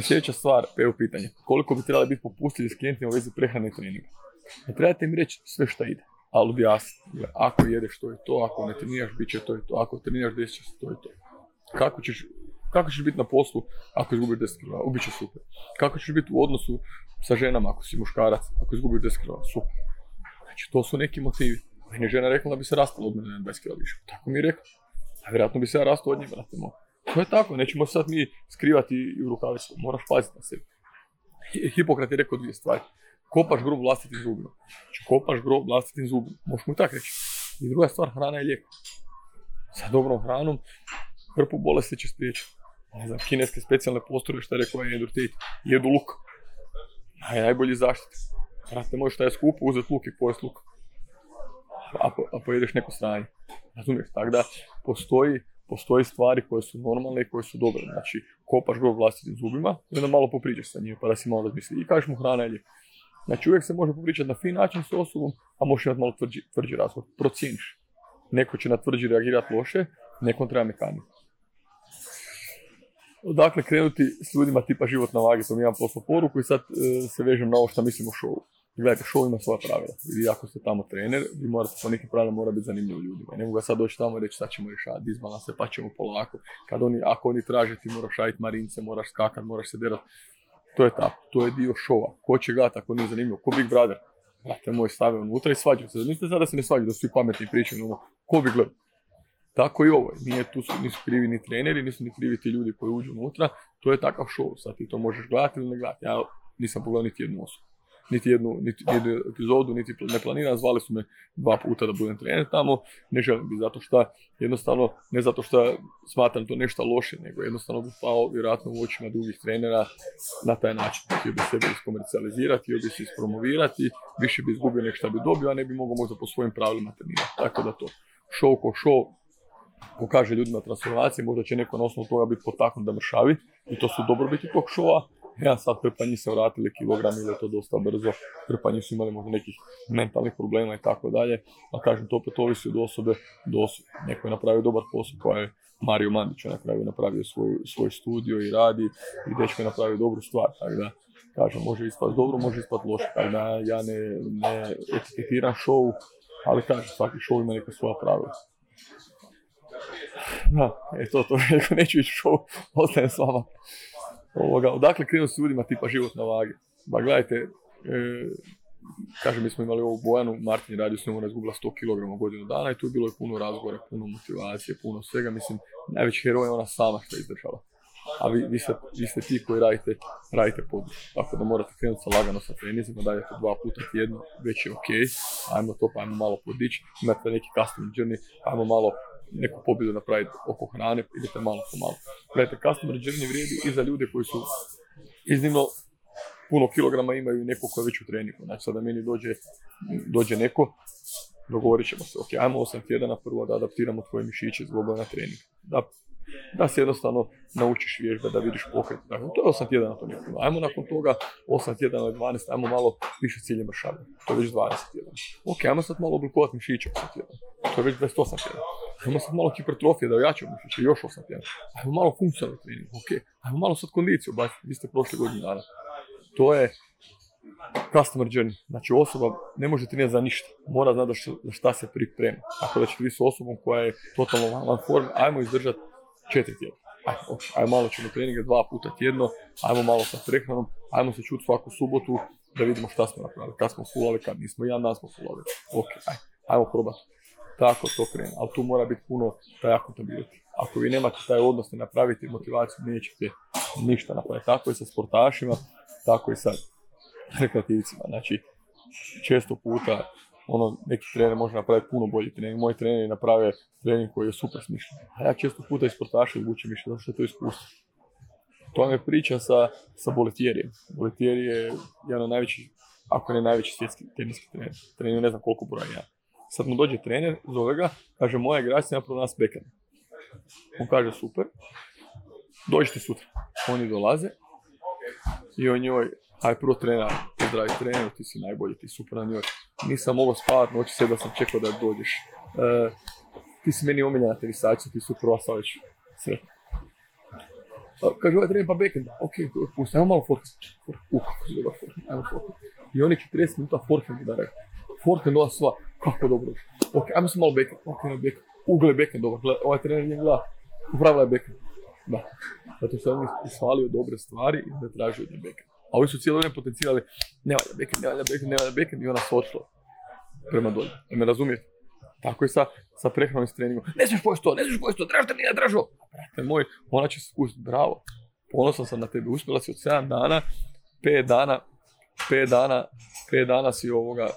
Sljedeća stvar, evo pitanje. Koliko bi trebali biti popustljivi s klijentima u vezi prehrane i treninga? Ne trebate mi reći sve što ide, ali objasniti. Ako jedeš to i to, ako ne treniraš, bit će to i to. Ako treniraš, desit će se to i to. Kako ćeš, kako ćeš biti na poslu ako izgubiš 10 kg? Ubit će super. Kako ćeš biti u odnosu sa ženama ako si muškarac, ako izgubiš 10 kg? Super. Znači, to su neki motivi. Meni je žena rekla da bi se rastala od mene na 20 kg više. Tako mi je rekla. A vjerojatno bi se ja rastao od njega, brate to je tako, nećemo sad mi skrivati i u rukavicu, moraš paziti na sebi. Hipokrat je rekao dvije stvari. Kopaš grob vlastitim zubima. Znači, kopaš grob vlastitim zubima, možeš mu tako reći. I druga stvar, hrana je lijek. Sa dobrom hranom, hrpu bolesti će spriječiti. Ne znam, kineske specijalne postroje, što je rekao je Tate, jedu luk. Naj, najbolji zaštit. Brate moj, šta je skupo, uzeti luk i pojesti luk. A, a pojedeš neko stranje. Razumiješ, tako da postoji postoji stvari koje su normalne i koje su dobre. Znači, kopaš grob vlastitim zubima i onda malo popričaš sa njim pa da si malo razmisli. I kažeš mu hrana je Znači, uvijek se može popričati na fin način s osobom, a možeš imati malo tvrđi, tvrđi razgovor. Procijeniš. Neko će na tvrđi reagirati loše, nekom treba mekaniku. Dakle, krenuti s ljudima tipa život na vagi, to mi imam poslu poruku i sad e, se vežem na ovo što mislim o šovu. Gledajte, show ima svoja pravila. Vi ako ste tamo trener, vi morate po nekim pravilima mora biti zanimljiv ljudima. Ne mogu ga sad doći tamo i reći sad ćemo rješavati disbalanse, pa ćemo polako. Kad oni, ako oni traže, ti moraš raditi marince, moraš skakat, moraš se derat. To je tako, to je dio šova. Ko će gledati ako nije zanimljivo? Ko Big Brother? Brate moj stave unutra i svađaju se. Mislite sad da se ne svađaju, da su svi pametni i pričaju. Ono, ko bi gledao? Tako i ovo. Nije tu su, nisu krivi ni treneri, nisu ni krivi ti ljudi koji uđu unutra. To je takav show. Sad ti to možeš gledati ili ne gledati. Ja nisam pogledao niti jednu osobu niti jednu, niti jednu epizodu, niti ne planiram, zvali su me dva puta da budem trener tamo, ne želim biti zato što jednostavno, ne zato što smatram to nešto loše, nego jednostavno bi pao vjerojatno u očima drugih trenera na taj način. Htio bi sebe iskomercijalizirati, htio bi se ispromovirati, više bi izgubio nek šta bi dobio, a ne bi mogao možda po svojim pravilima trenirati. Tako da to, show ko show, pokaže ljudima transformacije, možda će neko na osnovu toga biti potaknut da mršavi i to su dobrobiti tog showa, ja sad krpanji se vratili kilogram ili to dosta brzo, krpanji su imali možda nekih mentalnih problema i tako dalje, a kažem to opet ovisi od osobe do osobe. Neko je napravio dobar posao koja je Mario Mandić je na napravio svoj, svoj studio i radi i dečko je napravio dobru stvar, tako da kažem, može ispati dobro, može ispati loše, tako da ja ne, ne etiketiram show, ali kažem, svaki show ima neka svoja pravila. Da, e to, to, neću ići show, ostajem s vama. Ovoga, odakle krenu s ljudima tipa život na vagi? Ba gledajte, e, kažem, mi smo imali ovu Bojanu, Martin radio s njom, ona izgubila 100 kg godinu dana i tu je bilo puno razgovora, puno motivacije, puno svega. Mislim, najveći heroj je ona sama što je izdržala. A vi, vi, ste, vi ste ti koji radite, radite područ. Tako da morate krenuti sa lagano sa trenizima, dajete dva puta tjedno, već je ok, ajmo to pa ajmo malo podići, imate neki custom journey, ajmo malo neku pobjedu napraviti oko hrane, idete malo po malo. Gledajte, customer journey vrijedi i za ljude koji su iznimno puno kilograma imaju neko ko je već u treningu. Znači sada meni dođe, dođe neko, dogovorit ćemo se, ok, ajmo 8 tjedana prvo da adaptiramo tvoje mišiće zbog na trening. Da, da se jednostavno naučiš vježbe, da vidiš pokret. Dakle, to je 8 tjedana, to nije. Ajmo nakon toga 8 tjedana ili 12, ajmo malo više cilje mršave. To je već 20 tjedana. Ok, ajmo sad malo oblikovati mišiće 8 tjedana. To je već 28 tjedana. Ajmo sad malo hipertrofije da ojačamo, što još 8 tjedana. Ajmo malo funkcionalni trening, ok. Ajmo malo sad kondiciju, baš, vi ste prošli godinu dana. To je customer journey. Znači osoba ne može trenirati za ništa. Mora znati za šta se priprema. Tako da ćete vi s osobom koja je totalno van forme, ajmo izdržati četiri tjedna. Ajmo, okay. ajmo malo ćemo treninge dva puta tjedno, ajmo malo sa prehranom, ajmo se čuti svaku subotu da vidimo šta smo napravili, kad smo fulali, kad nismo, jedan dan smo fulali. Ok, ajmo, ajmo probati. Tako to krene, ali tu mora biti puno taj accountability. Ako vi nemate taj odnos ne napraviti motivaciju, nećete ništa napraviti. Tako i sa sportašima, tako i sa rekreativcima. Znači, često puta ono, neki trener može napraviti puno bolji trening. Moji treneri naprave trening koji je super smišljen. A ja često puta iz sportaša izvučem mišljenje, zato što je to iskustvo. To je priča sa, sa Boletierijem. Boletieri je jedan od najvećih, ako ne najveći svjetski teniski trener. Trener ne znam koliko broja ja. Sad mu dođe trener, zove ga, kaže moja igračica napravo nas backhand. On kaže super, dođite sutra. Oni dolaze i on njoj, aj prvo trener, zdravi trener, ti si najbolji, ti super na njoj. Nisam mogao spavati noći sve da sam čekao da dođeš. E, ti si meni omiljena tenisačica, ti su prva već sretno. Kaže, ovaj trener pa backhand, ok, pusti, ajmo malo forehand. Uh, kako je dobar forehand, ajmo. I oni 40 minuta forehand da ova sva, kako dobro. Ok, ajmo se malo backhand, ok, na backhand. Ugle backhand dobar, ovaj trener nije gleda, upravila je backhand. Da, zato što on isvalio dobre stvari i da tražio od backhand. A ovi su cijelo vrijeme potencijali, ne valja backhand, ne valja backhand, ne valja backhand i ona se odšla prema dolje. Da me razumijete? Tako je sa, sa prehranom i treningom. Ne smiješ pojesti to, ne smiješ pojesti to, trebaš trenirati, dražo. Brate moj, ona će se spustiti, bravo. Ponosan sam na tebe, uspjela si od 7 dana, 5 dana, 5 dana, 5 dana si ovoga,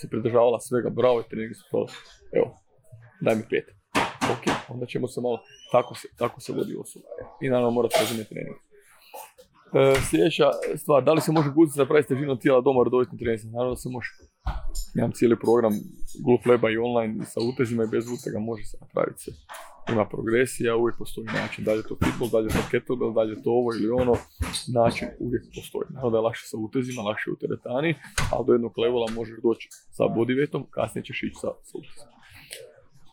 se pridržavala svega, bravo i trening su to, evo, daj mi 5. Ok, onda ćemo se malo, tako se, tako se vodi osoba. I naravno morate razumjeti trening. E, sljedeća stvar, da li se može guziti da pravi težinu tijela doma redovitno trening? Naravno da se može. Imam cijeli program Google Leba i online sa utezima i bez utega može se napraviti se. Ima progresija, uvijek postoji način, da li to pitbull, da li to kettlebell, da li je to ovo ili ono, način uvijek postoji. Naravno da je lakše sa utezima, lakše u teretani, ali do jednog levela možeš doći sa bodyweightom, kasnije ćeš ići sa, sa utezima.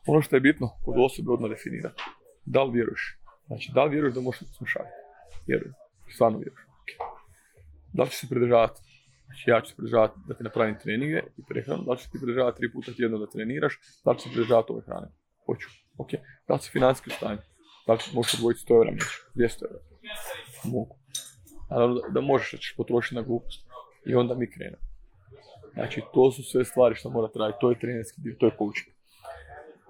Ono što je bitno kod osobe odmah definirati. Da li vjeruješ? Znači, da li vjeruješ da možeš slušati? Vjerujem. Stvarno vjeruješ. Da li ćeš se pridržavati Znači ja ću se pridržavati da ti napravim treninge i prehranu, da li ću ti pridržavati tri puta tjedno da treniraš, da li ću se pridržavati ove hrane. Hoću. Ok. Da li si financijski u stanju? Da li možeš odvojiti 100 eura mjesečno? 200 eura? Mogu. Naravno da, možeš da ćeš potrošiti na glupost. I onda mi krenemo. Znači, to su sve stvari što mora raditi. To je trenerski dio, to je coaching.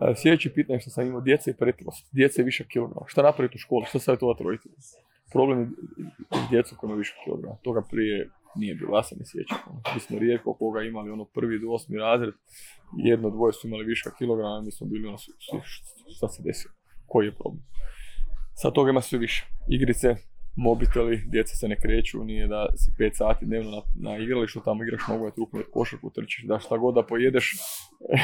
E, sljedeće pitanje što sam imao, djeca i pretilost. Djeca je više kilograma. Šta napraviti u školi? Šta savjetovati roditelji? Problem je djeca koja ima više kilograma. Toga prije nije bilo, ja se ne sjećam. Mi smo rijetko koga imali ono prvi do osmi razred, jedno, dvoje su imali viška kilograma, mi smo bili ono, šta se desilo, koji je problem. Sad toga ima sve više. Igrice, mobiteli, djeca se ne kreću, nije da si 5 sati dnevno na, na igralištu, tamo igraš nogomet, rukomet, košarku, trčiš, da šta god da pojedeš,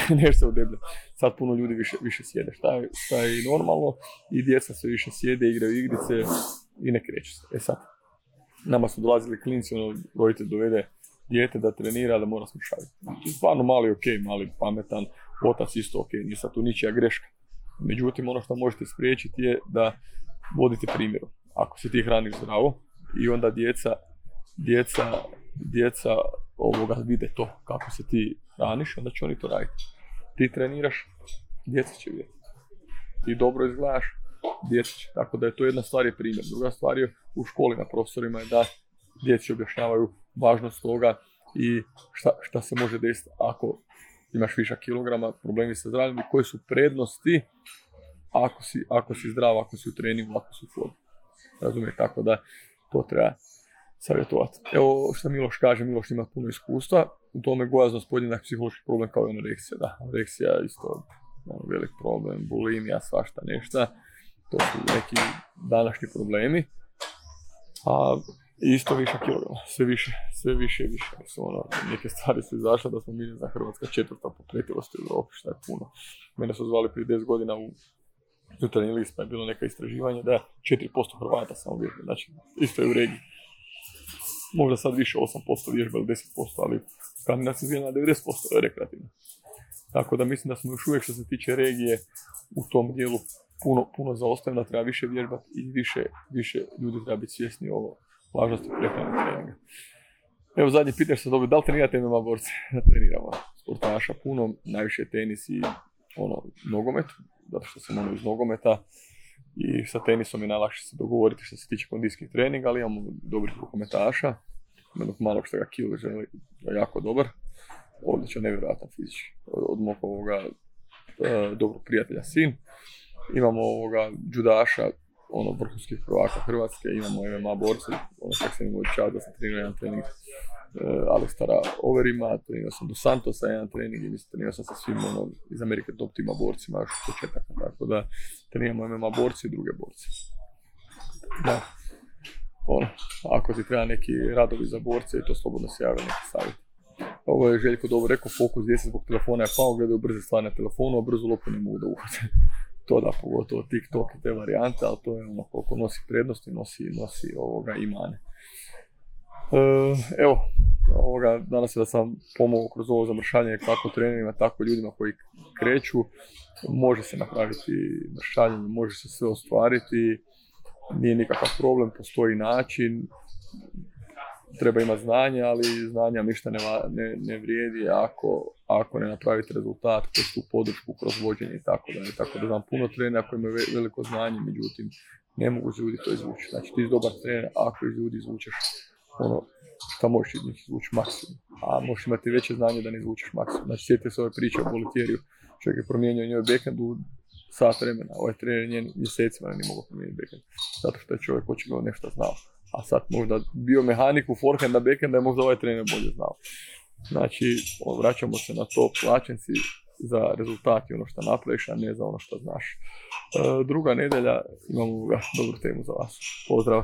nešto se udeblja. Sad puno ljudi više, više sjede, šta je, normalno, i djeca sve više sjede, igraju igrice i ne kreću se. E sad, nama su dolazili klinci, ono, roditelj dovede dijete da trenira, da mora slušati. Znači, stvarno mali ok, mali pametan, otac isto ok, nije sad tu ničija greška. Međutim, ono što možete spriječiti je da vodite primjerom. Ako se ti hraniš zdravo i onda djeca, djeca, djeca ovoga vide to kako se ti hraniš, onda će oni to raditi. Ti treniraš, djeca će vidjeti. Ti dobro izgledaš, djeci. Tako da je to jedna stvar je primjer. Druga stvar je u školi na profesorima je da djeci objašnjavaju važnost toga i šta, šta se može desiti ako imaš višak kilograma, problemi sa zdravljem i koje su prednosti ako si, ako si zdrav, ako si u treningu, ako si u formu. Razumije, tako da to treba savjetovati. Evo što Miloš kaže, Miloš ima puno iskustva, u tome gojaznost podjednak psihološki problem kao i anoreksija. Da, anoreksija isto ono, velik problem, bulimija, svašta nešto. To su neki današnji problemi. A isto više kilograma, sve više, sve više i više. Mislim, ono, neke stvari su izašle da smo mi za Hrvatska četvrta po pretilosti u Europi, što je puno. Mene su zvali prije 10 godina u jutarnji list, pa je bilo neka istraživanje da 4% Hrvata samo vježbe, znači isto je u regiji. Možda sad više 8% vježba ili 10%, ali skandinavci zvijena 90% je rekreativno. Tako da mislim da smo još uvijek što se tiče regije u tom dijelu puno, puno da treba više vježbati i više, više ljudi treba biti svjesni o važnosti prehrane treninga. Evo zadnje pitanje što dobio, da li trenirate MMA borce? Treniramo sportaša puno, najviše tenis i ono, nogomet, zato što sam ono iz nogometa i sa tenisom je najlakše se dogovoriti što se tiče kondijskih treninga, ali imamo dobrih rukometaša, jednog malog što ga kilo želi, jako dobar, odličan, nevjerojatan fizički, od mog ovoga e, dobrog prijatelja sin. Imamo ovoga judaša, ono vrhunskih prvaka Hrvatske, imamo MMA borce, ono čak sam imao čast da sam trenirao jedan trening uh, Alistara Overima, trenirao sam do Santosa jedan trening i mislim trenirao sam sa svim ono, iz Amerike top tima borcima još početaka, tako da treniramo MMA borci i druge borce. Da. Ono, ako ti treba neki radovi za borce, to slobodno se javlja neki savjet. Ovo je Željko dobro rekao, fokus djece zbog telefona je pao, gledaju brze stvari na telefonu, a brzo lopu ne mogu da uhvate. To da, pogotovo TikTok i te varijante, ali to je ono koliko nosi prednosti, nosi, nosi ovoga i mane. E, evo, ovoga, danas je da sam pomogao kroz ovo zamršanje kako trenerima, tako ljudima koji kreću. Može se napraviti mršanje, može se sve ostvariti, nije nikakav problem, postoji način, treba imati znanje, ali znanja ništa ne, ne, ne vrijedi ako, ako ne napravite rezultat kroz tu podršku, kroz vođenje i tako dalje. Tako da znam puno trenera koji imaju veliko znanje, međutim ne mogu ljudi to izvući. Znači ti si dobar trener ako iz ljudi izvučeš ono šta možeš iz njih izvući maksimum. A možeš imati veće znanje da ne izvučeš maksimum. Znači sjetite se ove priče o bolitjeriju. Čovjek je promijenio njoj backhand u sat vremena. Ovaj trener njen mjesecima ne mogao promijeniti backhand. Zato što je čovjek očigledno nešto znao. A sad možda bio mehaniku forehanda, backhanda je možda ovaj trener bolje znao. Znači, vraćamo se na to, plaćen si za rezultat i ono što napraviš, a ne za ono što znaš. E, druga nedelja imamo dobru temu za vas. Pozdrav!